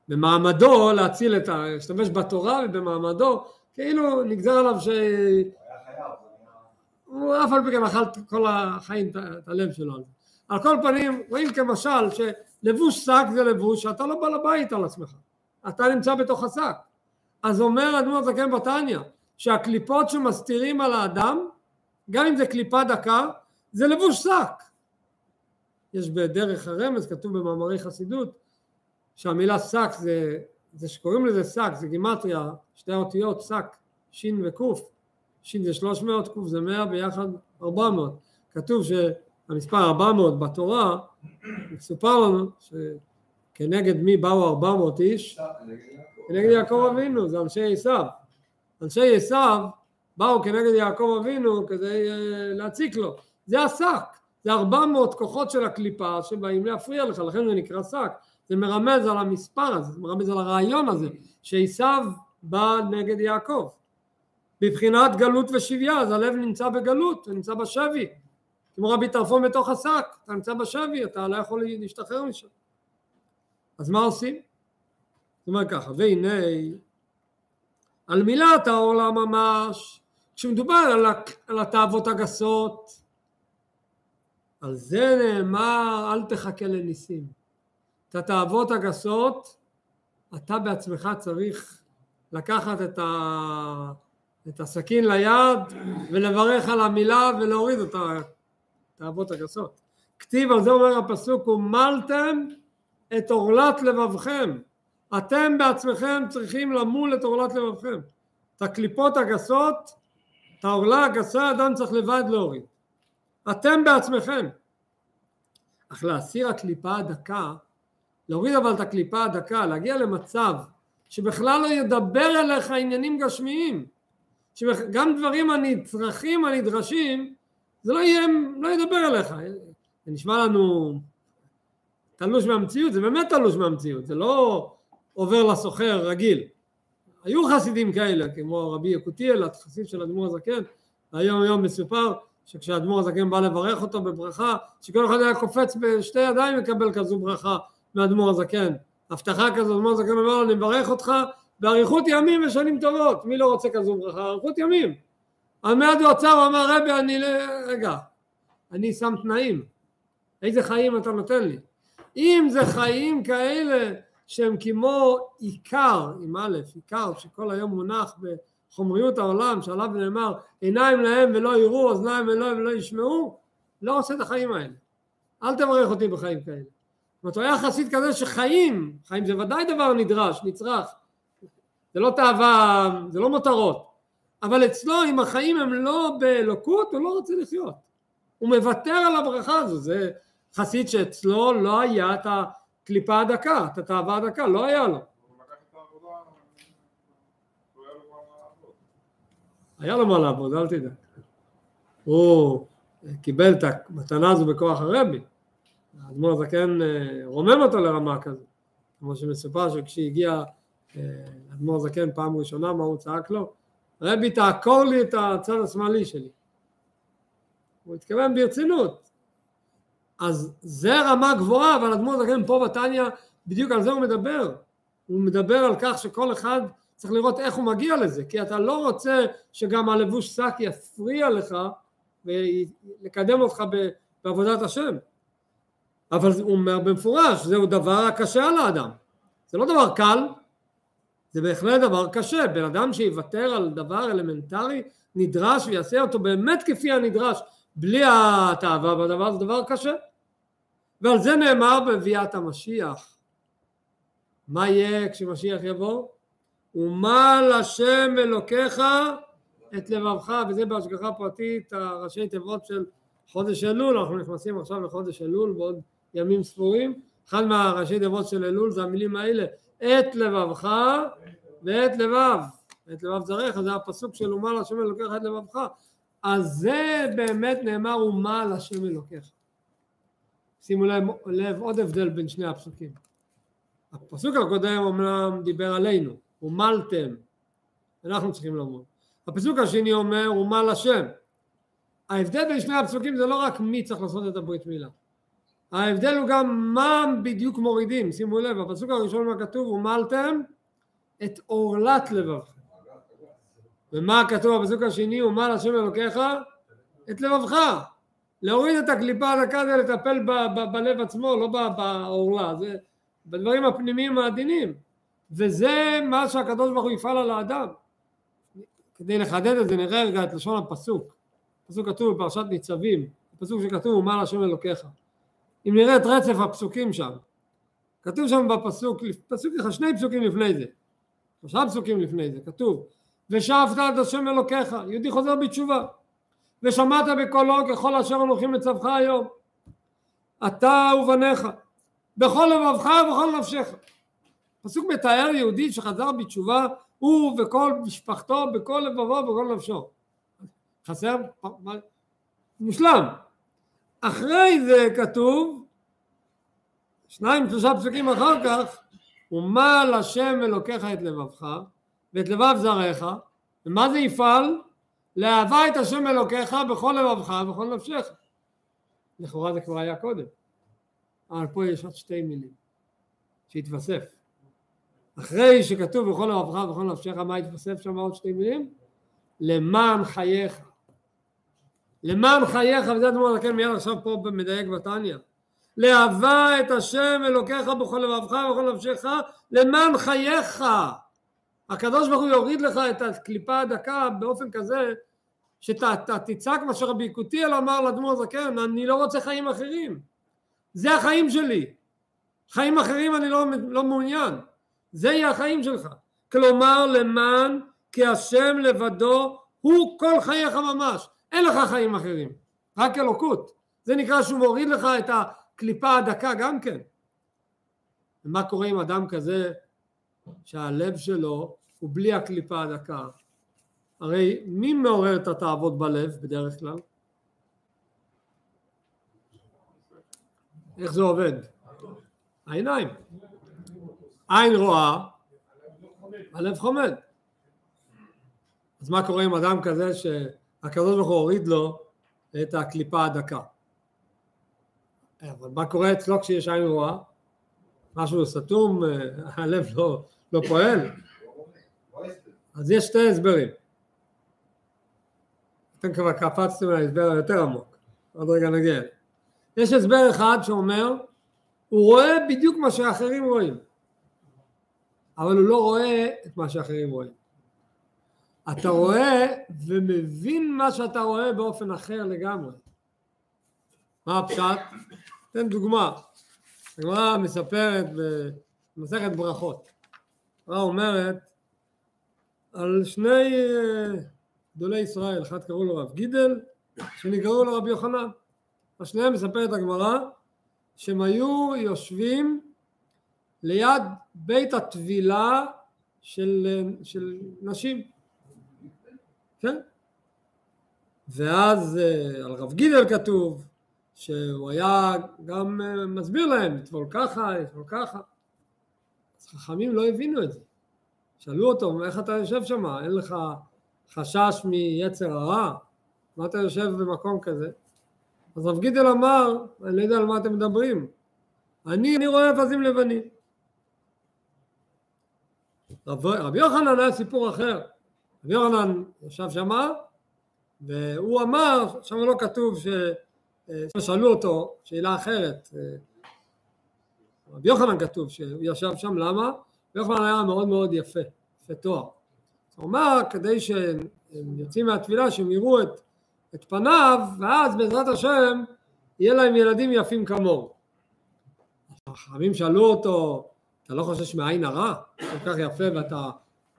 במעמדו להציל את ה... להשתמש בתורה ובמעמדו, כאילו נגזר עליו ש... הוא אף על פי כן אכל כל החיים את הלב שלו. על כל פנים, רואים כמשל שלבוש שק זה לבוש שאתה לא בעל הבית על עצמך, אתה נמצא בתוך השק. אז אומר אדמו"ר זקן בתניא, שהקליפות שמסתירים על האדם, גם אם זה קליפה דקה, זה לבוש שק. יש בדרך הרמז, כתוב במאמרי חסידות, שהמילה שק זה, זה שקוראים לזה שק, זה גימטריה, שתי האותיות שק, שין וקוף, שין זה 300, קוף זה 100, ביחד 400. כתוב שהמספר 400 בתורה, מסופר לנו שכנגד מי באו 400 איש? כנגד יעקב אבינו, זה אנשי עשיו. אנשי עשיו באו כנגד יעקב אבינו כדי uh, להציק לו. זה השק, זה 400 כוחות של הקליפה שבאים להפריע לך, לכן זה נקרא שק. זה מרמז על המספר הזה, זה מרמז על הרעיון הזה, שעשיו בא נגד יעקב. בבחינת גלות ושביה, אז הלב נמצא בגלות, הוא נמצא בשבי. כמו רבי טרפון בתוך השק, אתה נמצא בשבי, אתה לא יכול להשתחרר משם. אז מה עושים? זאת אומרת ככה, והנה על מילת העולם ממש, כשמדובר על, על התאוות הגסות, על זה נאמר אל תחכה לניסים. את התאוות הגסות אתה בעצמך צריך לקחת את, ה... את הסכין ליד ולברך על המילה ולהוריד את התאוות הגסות. כתיב על זה אומר הפסוק ומלתם את עורלת לבבכם אתם בעצמכם צריכים למול את עורלת לבבכם. את הקליפות הגסות, את העורלה הגסה, אדם צריך לבד להוריד. אתם בעצמכם. אך להסיר הקליפה הדקה, להוריד אבל את הקליפה הדקה, להגיע למצב שבכלל לא ידבר אליך עניינים גשמיים, שגם דברים הנצרכים הנדרשים, זה לא יהיה, לא ידבר אליך. זה נשמע לנו תלוש מהמציאות, זה באמת תלוש מהמציאות, זה לא עובר לסוחר רגיל. היו חסידים כאלה, כמו רבי יקותיאל, החסיד של אדמו"ר הזקן, היום היום מסופר שכשאדמו"ר הזקן בא לברך אותו בברכה, שכל אחד היה קופץ בשתי ידיים לקבל כזו ברכה מאדמו"ר הזקן. הבטחה כזו, אדמו"ר הזקן אומר לו, אני מברך אותך באריכות ימים ושנים טובות. מי לא רוצה כזו ברכה? אריכות ימים. אז מיד הוא עצר ואמר, רבי, אני, רגע, אני שם תנאים. איזה חיים אתה נותן לי? אם זה חיים כאלה שהם כמו עיקר, עם א', עיקר שכל היום מונח בחומריות העולם שעליו נאמר עיניים להם ולא יראו, אוזניים אלוהים ולא ישמעו, לא עושה את החיים האלה. אל תברך אותי בחיים כאלה. זאת אומרת, הוא היה חסיד כזה שחיים, חיים זה ודאי דבר נדרש, נצרך, זה לא תאווה, זה לא מותרות, אבל אצלו אם החיים הם לא באלוקות, הוא לא רוצה לחיות. הוא מוותר על הברכה הזו, זה חסיד שאצלו לא היה את ה... קליפה הדקה, את התאווה הדקה, לא היה לו. היה לו מה לעבוד, אל תדאג. הוא קיבל את המתנה הזו בכוח הרבי. האדמו"ר הזקן אה, רומם אותו לרמה כזו. כמו שמסופר שכשהגיע אה, האדמו"ר הזקן פעם ראשונה, מה הוא צעק לו? רבי תעקור לי את הצד השמאלי שלי. הוא התכוון ברצינות. אז זה רמה גבוהה, אבל אדמו"ר זקן פה בתניא, בדיוק על זה הוא מדבר. הוא מדבר על כך שכל אחד צריך לראות איך הוא מגיע לזה, כי אתה לא רוצה שגם הלבוש שק יפריע לך ולקדם אותך בעבודת השם. אבל הוא אומר במפורש, זהו דבר הקשה על האדם. זה לא דבר קל, זה בהחלט דבר קשה. בן אדם שיוותר על דבר אלמנטרי נדרש ויעשה אותו באמת כפי הנדרש בלי התאווה בדבר, זה דבר קשה. ועל זה נאמר בביאת המשיח. מה יהיה כשמשיח יבוא? ומל השם אלוקיך את לבבך, וזה בהשגחה פרטית הראשי תיבות של חודש אלול, אנחנו נכנסים עכשיו לחודש אלול בעוד ימים ספורים, אחד מהראשי תיבות של אלול זה המילים האלה, את לבבך ואת לבב, את לבב זרעך, זה הפסוק של ומל השם אלוקיך את לבבך, אז זה באמת נאמר ומל השם אלוקיך. שימו לב, לב עוד הבדל בין שני הפסוקים. הפסוק הקודם אומנם דיבר עלינו, ומלתם, אנחנו צריכים לומר. הפסוק השני אומר ומל השם. ההבדל בין שני הפסוקים זה לא רק מי צריך לעשות את הברית מילה. ההבדל הוא גם מה בדיוק מורידים, שימו לב, הפסוק הראשון מה כתוב, ומלתם את עורלת לבבכם. ומה כתוב בפסוק השני, ומל השם אלוקיך את לבבך. להוריד את הקליפה הדקה זה לטפל בלב עצמו, לא בעורלה, זה בדברים הפנימיים העדינים. וזה מה שהקדוש ברוך הוא יפעל על האדם. כדי לחדד את זה נראה רגע את לשון הפסוק. פסוק כתוב בפרשת ניצבים, פסוק שכתוב ומעל השם אלוקיך. אם נראה את רצף הפסוקים שם, כתוב שם בפסוק, פסוק אחד, שני פסוקים לפני זה, שלושה פסוקים לפני זה, כתוב ושאפת את השם אלוקיך, יהודי חוזר בתשובה, ושמעת בקולו ככל אשר אנוכי מצווך היום, אתה ובניך, בכל לבבך ובכל נפשך. פסוק מתאר יהודי שחזר בתשובה, הוא וכל משפחתו, בכל לבבו ובכל נפשו. חסר? מושלם. אחרי זה כתוב, שניים שלושה פסוקים אחר כך, ומל השם אלוקיך את לבבך ואת לבב זרעך, ומה זה יפעל? לאהבה את השם אלוקיך בכל לבבך ובכל נפשך. לכאורה זה כבר היה קודם, אבל פה יש עוד שתי מילים שהתווסף. אחרי שכתוב בכל לבבך ובכל נפשך, מה התווסף שם עוד שתי מילים? למען חייך. למען חייך, וזה אדמו"ר הזקן מיד עכשיו פה מדייק בתניא. לאהבה את השם אלוקיך בכל לבבך ובכל נפשך, למען חייך. הקדוש ברוך הוא יוריד לך את הקליפה הדקה באופן כזה שאתה תצעק מה שרבי יקותיאל אמר לאדמו"ר הזקן, אני לא רוצה חיים אחרים. זה החיים שלי. חיים אחרים אני לא, לא מעוניין. זה יהיה החיים שלך. כלומר למען כי השם לבדו הוא כל חייך ממש. אין לך חיים אחרים, רק אלוקות. זה נקרא שהוא מוריד לך את הקליפה הדקה גם כן. ומה קורה עם אדם כזה שהלב שלו הוא בלי הקליפה הדקה? הרי מי מעורר את התאוות בלב בדרך כלל? איך זה עובד? העיניים. עין רואה, הלב חומד. אז מה קורה עם אדם כזה שהקדוש ברוך הוא הוריד לו את הקליפה הדקה? אבל מה קורה אצלו כשיש עין רואה? משהו סתום, הלב לא, לא פועל? אז יש שתי הסברים. אתם כבר קפצתם להסבר היותר עמוק, עוד רגע נגיע. יש הסבר אחד שאומר, הוא רואה בדיוק מה שאחרים רואים, אבל הוא לא רואה את מה שאחרים רואים. אתה רואה ומבין מה שאתה רואה באופן אחר לגמרי. מה הפשט? תן דוגמה. הגמרא מספרת במסכת ברכות. הגמרא אומרת על שני גדולי ישראל, אחד קראו לו רב גידל, שני קראו לו רבי יוחנן. השניהם מספרת הגמרא שהם היו יושבים ליד בית הטבילה של, של נשים. כן? ואז על רב גידל כתוב שהוא היה גם מסביר להם, לטבול ככה, לטבול ככה. אז חכמים לא הבינו את זה. שאלו אותו, איך אתה יושב שם? אין לך חשש מיצר הרע? מה אתה יושב במקום כזה? אז רב גידל אמר, אני לא יודע על מה אתם מדברים, אני, אני רואה אווזים לבנים. רב, רבי יוחנן היה סיפור אחר. רבי יוחנן ישב שמה, והוא אמר, שם לא כתוב ש... שאלו אותו שאלה אחרת, רבי יוחנן כתוב שהוא ישב שם, למה? רבי יוחנן היה מאוד מאוד יפה, יפה תואר. הוא אמר כדי שהם יוצאים מהתפילה שהם יראו את, את פניו ואז בעזרת השם יהיה להם ילדים יפים כמוהו. החכמים שאלו אותו אתה לא חושש מעין הרע? כל כך יפה ואתה,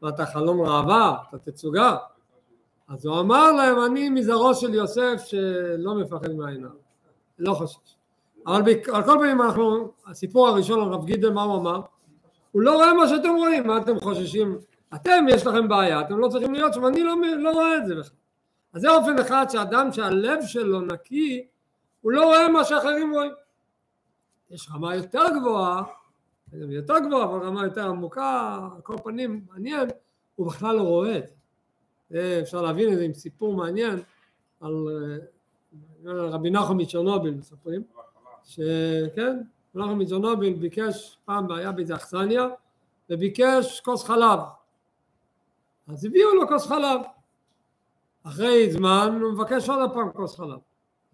ואתה חלום ראווה, אתה תצוגה? אז הוא אמר להם אני מזרעו של יוסף שלא מפחד מעין הרע, לא חושש. אבל על כל פנים אנחנו, הסיפור הראשון על רב גידל מה הוא אמר? הוא לא רואה מה שאתם רואים, מה אתם חוששים? אתם יש לכם בעיה, אתם לא צריכים להיות שם, אני לא, לא רואה את זה בכלל. אז זה אופן אחד שאדם שהלב שלו נקי, הוא לא רואה מה שאחרים רואים. יש רמה יותר גבוהה, יותר גבוהה, אבל רמה יותר עמוקה, על כל פנים מעניין, הוא בכלל לא רואה את זה. אפשר להבין את זה עם סיפור מעניין על, על רבי נחום מצ'רנוביל מספרים, שכן, מלאך מצ'רנוביל ביקש, פעם היה באיזה אכסניה, וביקש כוס חלב. אז הביאו לו כוס חלב. אחרי זמן הוא מבקש עוד פעם כוס חלב.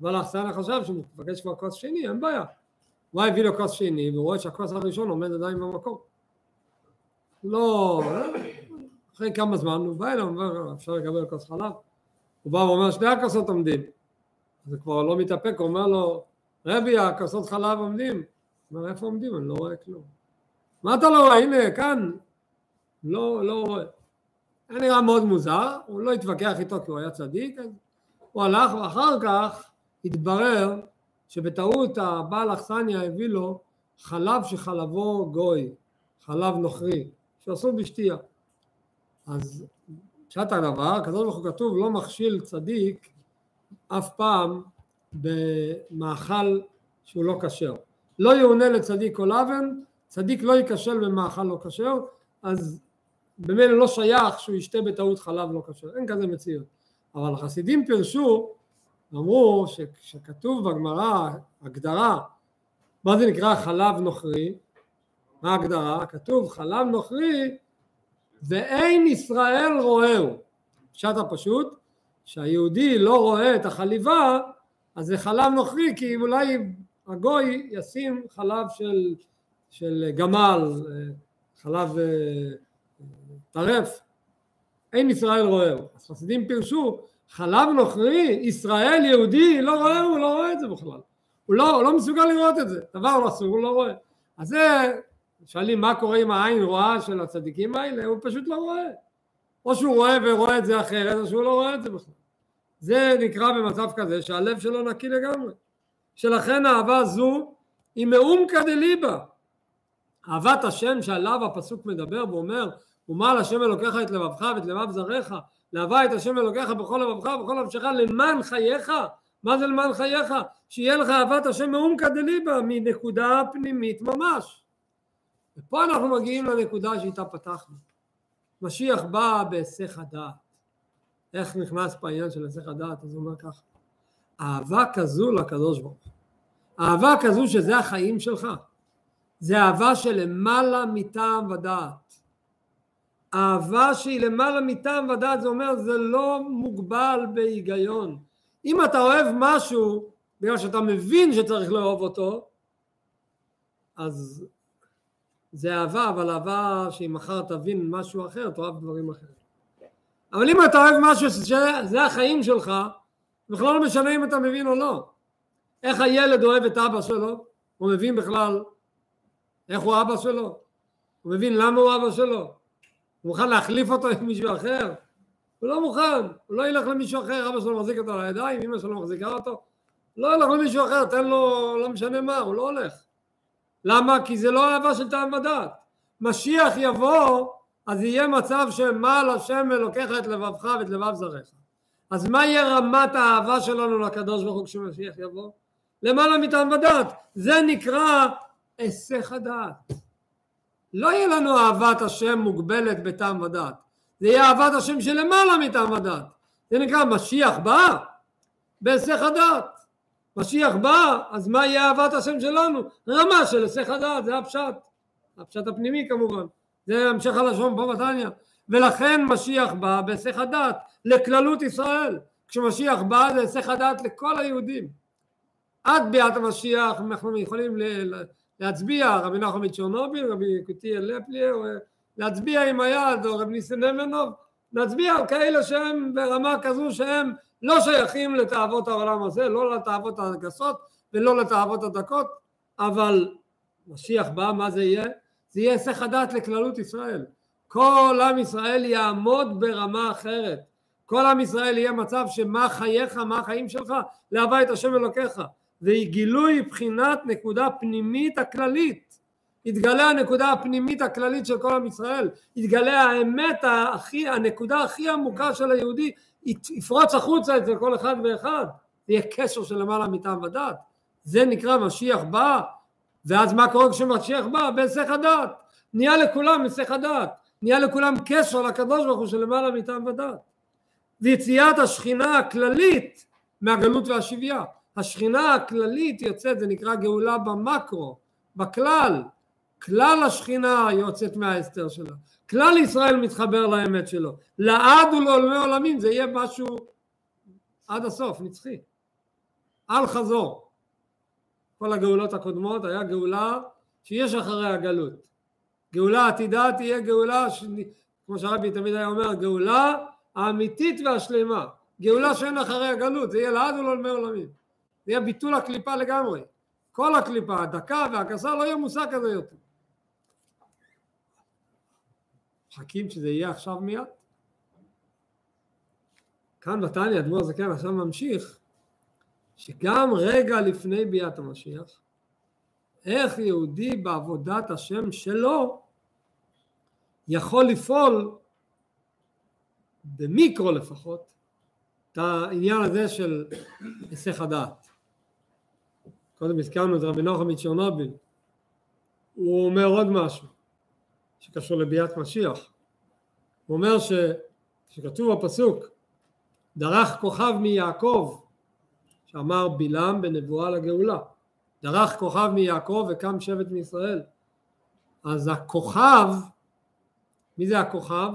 אבל האכסניה חשב שהוא מבקש כבר כוס שני, אין בעיה. הוא הביא לו כוס שני, והוא רואה שהכוס הראשון עומד עדיין במקום. לא, אחרי כמה זמן הוא בא אליו, אפשר לקבל כוס חלב? הוא בא ואומר, שני הכוסות עומדים. אז הוא כבר לא מתאפק, הוא אומר לו, רבי, הכוסות חלב עומדים. הוא אומר, איפה עומדים? אני לא רואה כלום. מה אתה לא רואה? הנה, כאן. לא, לא רואה. היה נראה מאוד מוזר, הוא לא התווכח איתו כי הוא היה צדיק, אז הוא הלך ואחר כך התברר שבטעות הבעל אכסניה הביא לו חלב שחלבו גוי, חלב נוכרי, שאסור בשתייה. אז פשט הדבר, הקדוש ברוך הוא כתוב לא מכשיל צדיק אף פעם במאכל שהוא לא כשר. לא יאונה לצדיק כל אבן, צדיק לא ייכשל במאכל לא כשר, אז במילא לא שייך שהוא ישתה בטעות חלב לא כשר, אין כזה מציאות. אבל החסידים פירשו, אמרו שכשכתוב בגמרא הגדרה, מה זה נקרא חלב נוכרי? מה ההגדרה? כתוב חלב נוכרי ואין ישראל רואהו. פשט הפשוט, שהיהודי לא רואה את החליבה, אז זה חלב נוכרי, כי אולי הגוי ישים חלב של, של גמל, חלב אה, טרף. אין ישראל רואהו. אז חסידים פירשו, חלב נוכרי, ישראל יהודי, לא רואה, הוא לא רואה את זה בכלל. הוא לא, הוא לא מסוגל לראות את זה, דבר לא אסור, הוא לא רואה. אז זה שואלים מה קורה עם העין רואה של הצדיקים האלה, הוא פשוט לא רואה. או שהוא רואה ורואה את זה אחרת, או שהוא לא רואה את זה בכלל. זה נקרא במצב כזה שהלב שלו נקי לגמרי. שלכן אהבה זו היא מאומקא דליבה. אהבת השם שעליו הפסוק מדבר ואומר ומעל השם אלוקיך את לבבך ואת לבב זרעך לאהבה את השם אלוקיך בכל לבבך ובכל נפשך למען חייך מה זה למען חייך? שיהיה לך אהבת השם מאומקא דליבה מנקודה פנימית ממש ופה אנחנו מגיעים לנקודה שאיתה פתחנו. משיח בא בהיסח הדעת. איך נכנס פה העניין של היסח הדעת? אז הוא אומר ככה, אהבה כזו לקדוש ברוך הוא. אהבה כזו שזה החיים שלך. זה אהבה שלמעלה מטעם ודעת. אהבה שהיא למעלה מטעם ודעת זה אומר זה לא מוגבל בהיגיון. אם אתה אוהב משהו בגלל שאתה מבין שצריך לאהוב אותו אז זה אהבה, אבל אהבה שאם מחר תבין משהו אחר, תאהב דברים אחרים. אבל אם אתה אוהב משהו שזה החיים שלך, בכלל לא משנה אם אתה מבין או לא. איך הילד אוהב את אבא שלו? הוא מבין בכלל איך הוא אבא שלו? הוא מבין למה הוא אבא שלו? הוא מוכן להחליף אותו עם מישהו אחר? הוא לא מוכן, הוא לא ילך למישהו אחר, אבא שלו מחזיק אותו על הידיים, אמא שלו מחזיקה אותו, לא ילך למישהו אחר, תן לו, לא משנה מה, הוא לא הולך. למה? כי זה לא אהבה של טעם ודעת. משיח יבוא, אז יהיה מצב שמעל השם אלוקיך את לבבך ואת לבב זרעך. אז מה יהיה רמת האהבה שלנו לקדוש ברוך הוא כשמשיח יבוא? למעלה מטעם ודעת. זה נקרא היסח הדעת. לא יהיה לנו אהבת השם מוגבלת בטעם ודעת. זה יהיה אהבת השם שלמעלה מטעם ודעת. זה נקרא משיח בא בהיסח הדעת. משיח בא, אז מה יהיה אהבת השם שלנו? רמה של היסח הדעת, זה הפשט. הפשט הפנימי כמובן. זה המשך הלשון פה בתניא. ולכן משיח בא בהיסח הדעת לכללות ישראל. כשמשיח בא זה היסח הדעת לכל היהודים. עד ביאת המשיח אנחנו יכולים להצביע, רבי נחום מצ'רנוביל, רבי קוטי אלפליה, להצביע עם היד, או רבי ניסן נמנוב, להצביע על כאלה שהם ברמה כזו שהם לא שייכים לתאוות העולם הזה, לא לתאוות הגסות ולא לתאוות הדקות, אבל משיח בא, מה זה יהיה? זה יהיה היסח הדעת לכללות ישראל. כל עם ישראל יעמוד ברמה אחרת. כל עם ישראל יהיה מצב שמה חייך, מה החיים שלך, להבא את השם אלוקיך. והיא גילוי בחינת נקודה פנימית הכללית. יתגלה הנקודה הפנימית הכללית של כל עם ישראל, יתגלה האמת הכי, הנקודה הכי עמוקה של היהודי, יפרוץ החוצה אצל כל אחד ואחד, יהיה קשר של למעלה מטעם ודעת, זה נקרא משיח בא, ואז מה קורה כשמשיח בא? בהיסח הדעת, נהיה לכולם היסח הדעת, נהיה לכולם קשר לקדוש ברוך הוא של למעלה מטעם ודעת, ויציאת השכינה הכללית מהגלות והשבייה, השכינה הכללית יוצאת, זה נקרא גאולה במקרו, בכלל, כלל השכינה יוצאת מההסתר שלה, כלל ישראל מתחבר לאמת שלו, לעד ולעולמי עולמים זה יהיה משהו עד הסוף, נצחי, אל חזור. כל הגאולות הקודמות היה גאולה שיש אחרי הגלות. גאולה עתידה תהיה גאולה, ש... כמו שהרבי תמיד היה אומר, גאולה האמיתית והשלמה. גאולה שאין אחרי הגלות, זה יהיה לעד ולעולמי עולמים. זה יהיה ביטול הקליפה לגמרי. כל הקליפה, הדקה והכסה, לא יהיה מושג כזה יותר. מחכים שזה יהיה עכשיו מיד? כאן בתניא אדמו"ר זקן עכשיו ממשיך שגם רגע לפני ביאת המשיח איך יהודי בעבודת השם שלו יכול לפעול במיקרו לפחות את העניין הזה של היסח הדעת. קודם הזכרנו את רבי נוחם מצ'רנוביל, הוא אומר עוד משהו שקשור לביאת משיח. הוא אומר ש... שכתוב בפסוק דרך כוכב מיעקב שאמר בלעם בנבואה לגאולה דרך כוכב מיעקב וקם שבט מישראל אז הכוכב מי זה הכוכב?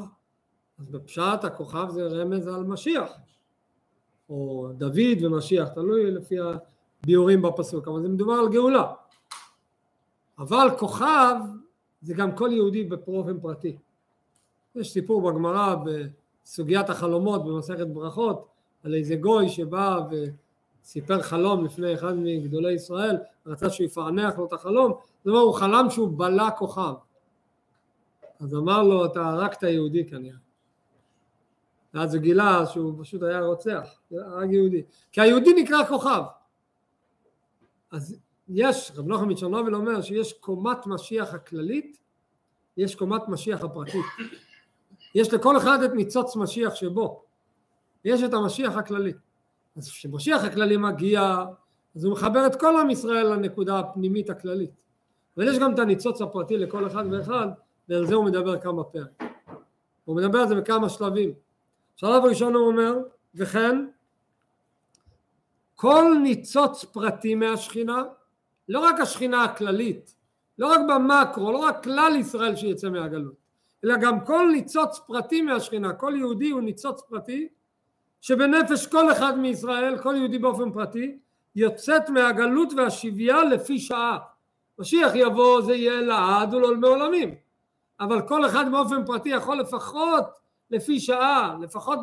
אז בפשט הכוכב זה רמז על משיח או דוד ומשיח תלוי לפי הביאורים בפסוק אבל זה מדובר על גאולה אבל כוכב זה גם כל יהודי באופן פרטי יש סיפור בגמרא בסוגיית החלומות במסכת ברכות על איזה גוי שבא וסיפר חלום לפני אחד מגדולי ישראל, רצה שהוא יפענח לו את החלום, זאת אומרת הוא חלם שהוא בלע כוכב. אז אמר לו אתה הרגת יהודי כנראה. ואז הוא גילה שהוא פשוט היה רוצח, הרג יהודי. כי היהודי נקרא כוכב. אז יש, רב נוחם מצ'רנוביל אומר שיש קומת משיח הכללית, יש קומת משיח הפרטית. יש לכל אחד את ניצוץ משיח שבו. יש את המשיח הכללי. אז כשמשיח הכללי מגיע, אז הוא מחבר את כל עם ישראל לנקודה הפנימית הכללית. אבל יש גם את הניצוץ הפרטי לכל אחד ואחד, ועל זה הוא מדבר כמה פרק. הוא מדבר על זה בכמה שלבים. שלב ראשון הוא אומר, וכן, כל ניצוץ פרטי מהשכינה, לא רק השכינה הכללית, לא רק במקרו, לא רק כלל ישראל שיצא מהגלות, אלא גם כל ניצוץ פרטי מהשכינה, כל יהודי הוא ניצוץ פרטי שבנפש כל אחד מישראל, כל יהודי באופן פרטי, יוצאת מהגלות והשבייה לפי שעה. משיח יבוא זה יהיה לעד ולעולמי עולמים, אבל כל אחד באופן פרטי יכול לפחות לפי שעה, לפחות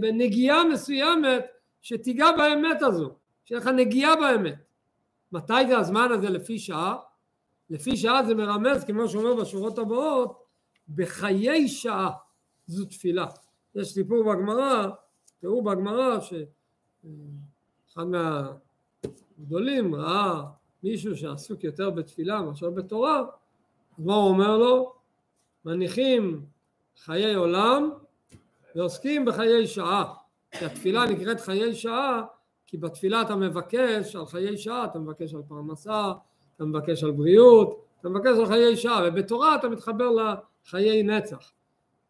בנגיעה מסוימת שתיגע באמת הזו, שיהיה לך נגיעה באמת. מתי זה הזמן הזה לפי שעה? לפי שעה זה מרמז, כמו שאומר בשורות הבאות, בחיי שעה זו תפילה. יש סיפור בגמרא, תראו בגמרא שאחד מהגדולים ראה מישהו שעסוק יותר בתפילה מאשר בתורה, אז מה הוא אומר לו? מניחים חיי עולם ועוסקים בחיי שעה. כי התפילה נקראת חיי שעה כי בתפילה אתה מבקש על חיי שעה, אתה מבקש על פרנסה, אתה מבקש על בריאות, אתה מבקש על חיי שעה, ובתורה אתה מתחבר חיי נצח.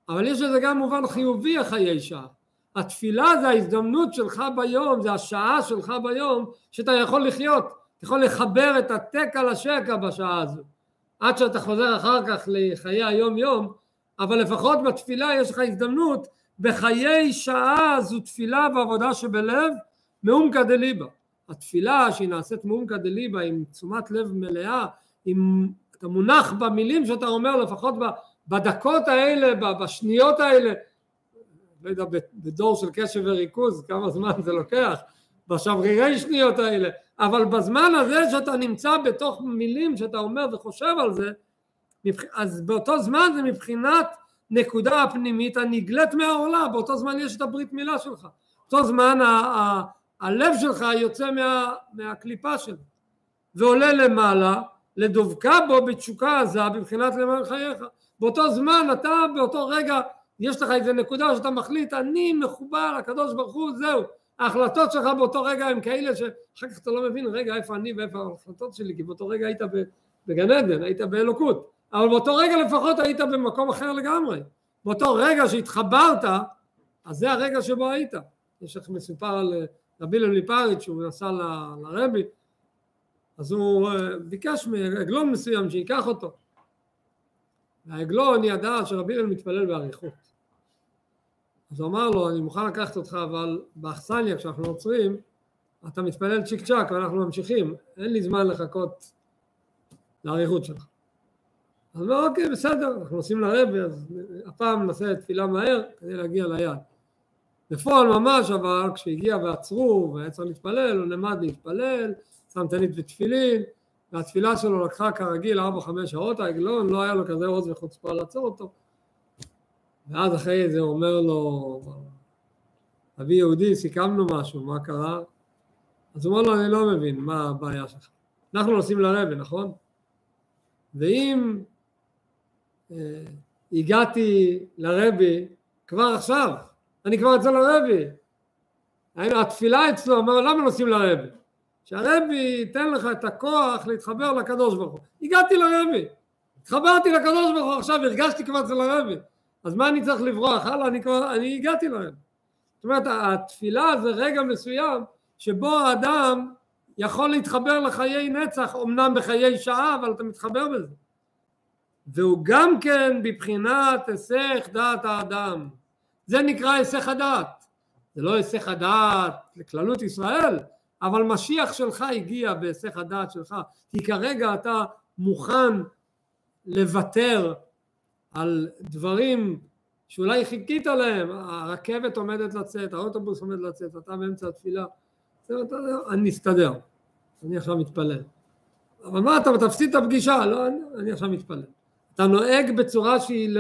אבל יש לזה גם מובן חיובי החיי שעה. התפילה זה ההזדמנות שלך ביום, זה השעה שלך ביום שאתה יכול לחיות, אתה יכול לחבר את התקע לשקע בשעה הזו. עד שאתה חוזר אחר כך לחיי היום יום, אבל לפחות בתפילה יש לך הזדמנות בחיי שעה זו תפילה ועבודה שבלב מעומקא דליבה. התפילה שהיא נעשית מעומקא דליבה עם תשומת לב מלאה, עם אתה מונח במילים שאתה אומר לפחות בדקות האלה, בשניות האלה, לא יודע, בדור של קשב וריכוז, כמה זמן זה לוקח, בשברירי שניות האלה, אבל בזמן הזה שאתה נמצא בתוך מילים שאתה אומר וחושב על זה, אז באותו זמן זה מבחינת נקודה הפנימית הנגלית מהעולם, באותו זמן יש את הברית מילה שלך, באותו זמן הלב שלך יוצא מה, מהקליפה שלו ועולה למעלה לדבקה בו בתשוקה עזה בבחינת למען חייך. באותו זמן אתה באותו רגע יש לך איזה נקודה שאתה מחליט אני מחובר לקדוש ברוך הוא זהו. ההחלטות שלך באותו רגע הם כאלה שאחר כך אתה לא מבין רגע איפה אני ואיפה ההחלטות שלי? כי באותו רגע היית בגן עדן היית באלוקות אבל באותו רגע לפחות היית במקום אחר לגמרי באותו רגע שהתחברת אז זה הרגע שבו היית יש לך מסופר על רבי אילן מפריץ', שהוא נסע ל- לרבי, אז הוא אה, ביקש מעגלון מסוים שייקח אותו. והעגלון ידע שרבי אילן מתפלל באריכות. אז הוא אמר לו, אני מוכן לקחת אותך, אבל באכסניה כשאנחנו עוצרים, אתה מתפלל צ'יק צ'אק ואנחנו ממשיכים, אין לי זמן לחכות לאריכות שלך. אז אומר, אוקיי, בסדר, אנחנו נוסעים לרבי, אז הפעם נעשה תפילה מהר כדי להגיע ליעד. בפועל ממש, אבל כשהגיע ועצרו והיה צריך להתפלל, הוא למד להתפלל, שם תנית ותפילין, והתפילה שלו לקחה כרגיל 4-5 שעות, העגלון לא היה לו כזה עוז וחוצפה לעצור אותו. ואז אחרי זה אומר לו, אבי יהודי, סיכמנו משהו, מה קרה? אז הוא אומר לו, אני לא מבין, מה הבעיה שלך? אנחנו נוסעים לרבי, נכון? ואם הגעתי לרבי כבר עכשיו, אני כבר אצל הרבי, התפילה אצלו, אומר, למה נוסעים לרבי? שהרבי ייתן לך את הכוח להתחבר לקדוש ברוך הוא. הגעתי לרבי, התחברתי לקדוש ברוך הוא עכשיו, הרגשתי כבר אצל הרבי, אז מה אני צריך לברוח? הלאה, אני כבר, אני הגעתי לרבי. זאת אומרת, התפילה זה רגע מסוים שבו האדם יכול להתחבר לחיי נצח, אמנם בחיי שעה, אבל אתה מתחבר בזה. והוא גם כן בבחינת היסח דעת האדם. זה נקרא היסח הדעת. זה לא היסח הדעת לכללות ישראל, אבל משיח שלך הגיע בהיסח הדעת שלך, כי כרגע אתה מוכן לוותר על דברים שאולי חיכית להם, הרכבת עומדת לצאת, האוטובוס עומד לצאת, אתה באמצע התפילה, אני אסתדר, אני עכשיו מתפלל. אבל מה אתה תפסיד את הפגישה? לא, אני, אני עכשיו מתפלל. אתה נוהג בצורה שהיא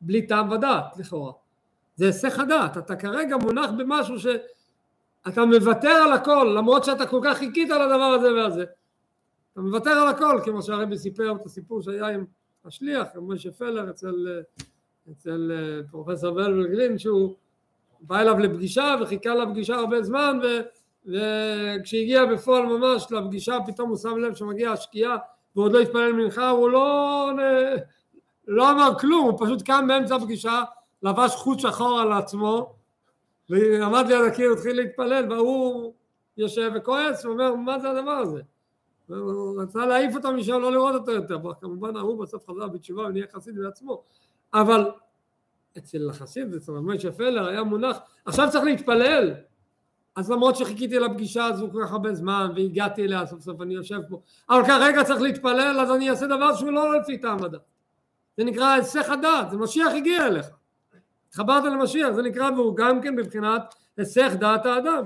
בלי טעם ודעת לכאורה. זה היסח הדעת, אתה כרגע מונח במשהו שאתה מוותר על הכל למרות שאתה כל כך חיכית על הדבר הזה והזה. אתה מוותר על הכל כמו שהרבי סיפר את הסיפור שהיה עם השליח, עם משה פלר אצל, אצל פרופסור ולגלין שהוא בא אליו לפגישה וחיכה לפגישה הרבה זמן ו, וכשהגיע בפועל ממש לפגישה פתאום הוא שם לב שמגיעה השקיעה ועוד לא התפלל מנחה הוא לא, לא אמר כלום הוא פשוט קם באמצע הפגישה לבש חוט שחור על עצמו ועמד ליד הקיר התחיל להתפלל והוא יושב וכועס ואומר מה זה הדבר הזה? הוא רצה להעיף אותו משם לא לראות אותו יותר. כמובן ההוא בסוף חזר בתשובה ונהיה חסיד בעצמו. אבל אצל החסיד אצל משה פלר היה מונח עכשיו צריך להתפלל. אז למרות שחיכיתי לפגישה הזו כל כך הרבה זמן והגעתי אליה סוף סוף אני יושב פה אבל כרגע צריך להתפלל אז אני אעשה דבר שהוא לא לפי טעם הדת זה נקרא היסח הדעת זה משיח הגיע אליך. התחברת למשיח זה נקרא והוא גם כן בבחינת היסח דעת האדם.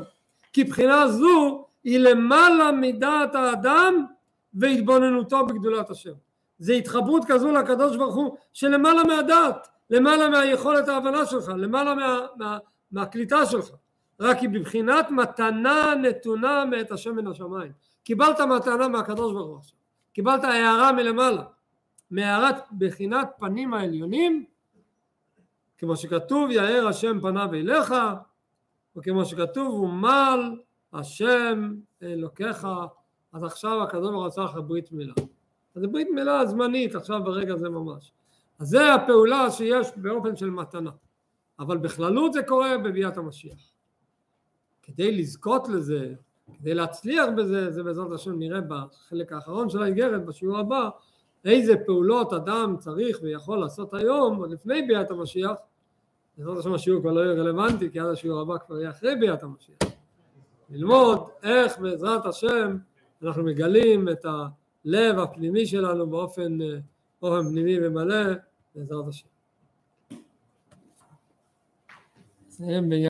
כי בחינה זו היא למעלה מדעת האדם והתבוננותו בגדולת השם. זה התחברות כזו לקדוש ברוך הוא שלמעלה מהדעת למעלה מהיכולת ההבנה שלך למעלה מה, מה, מהקליטה שלך. רק היא בבחינת מתנה נתונה מאת השם מן השמיים. קיבלת מתנה מהקדוש ברוך הוא עכשיו. קיבלת הערה מלמעלה מהערת בחינת פנים העליונים כמו שכתוב יאר השם פניו אליך וכמו שכתוב ומל השם אלוקיך אז עכשיו הקדוש ברוך לך ברית מילה. אז זה ברית מילה זמנית עכשיו ברגע זה ממש. אז זה הפעולה שיש באופן של מתנה. אבל בכללות זה קורה בביאת המשיח. כדי לזכות לזה, כדי להצליח בזה, זה בעזרת השם נראה בחלק האחרון של האיגרת, בשיעור הבא, איזה פעולות אדם צריך ויכול לעשות היום, עוד לפני ביאת המשיח, בעזרת השם השיעור כבר לא יהיה רלוונטי, כי עד השיעור הבא כבר יהיה אחרי ביאת המשיח. ללמוד איך בעזרת השם אנחנו מגלים את הלב הפנימי שלנו באופן, באופן פנימי ומלא, בעזרת השם.